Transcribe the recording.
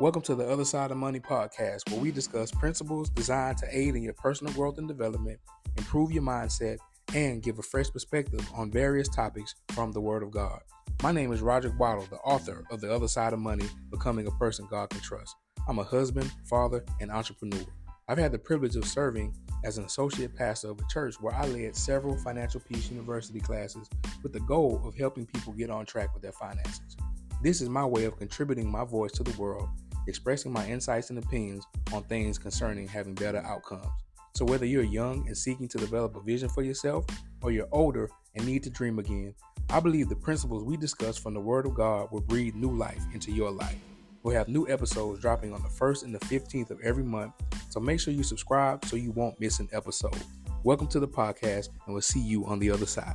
Welcome to the Other Side of Money podcast, where we discuss principles designed to aid in your personal growth and development, improve your mindset, and give a fresh perspective on various topics from the Word of God. My name is Roger Waddle, the author of The Other Side of Money Becoming a Person God Can Trust. I'm a husband, father, and entrepreneur. I've had the privilege of serving as an associate pastor of a church where I led several Financial Peace University classes with the goal of helping people get on track with their finances. This is my way of contributing my voice to the world expressing my insights and opinions on things concerning having better outcomes. So, whether you're young and seeking to develop a vision for yourself, or you're older and need to dream again, I believe the principles we discuss from the Word of God will breathe new life into your life. We'll have new episodes dropping on the 1st and the 15th of every month, so make sure you subscribe so you won't miss an episode. Welcome to the podcast, and we'll see you on the other side.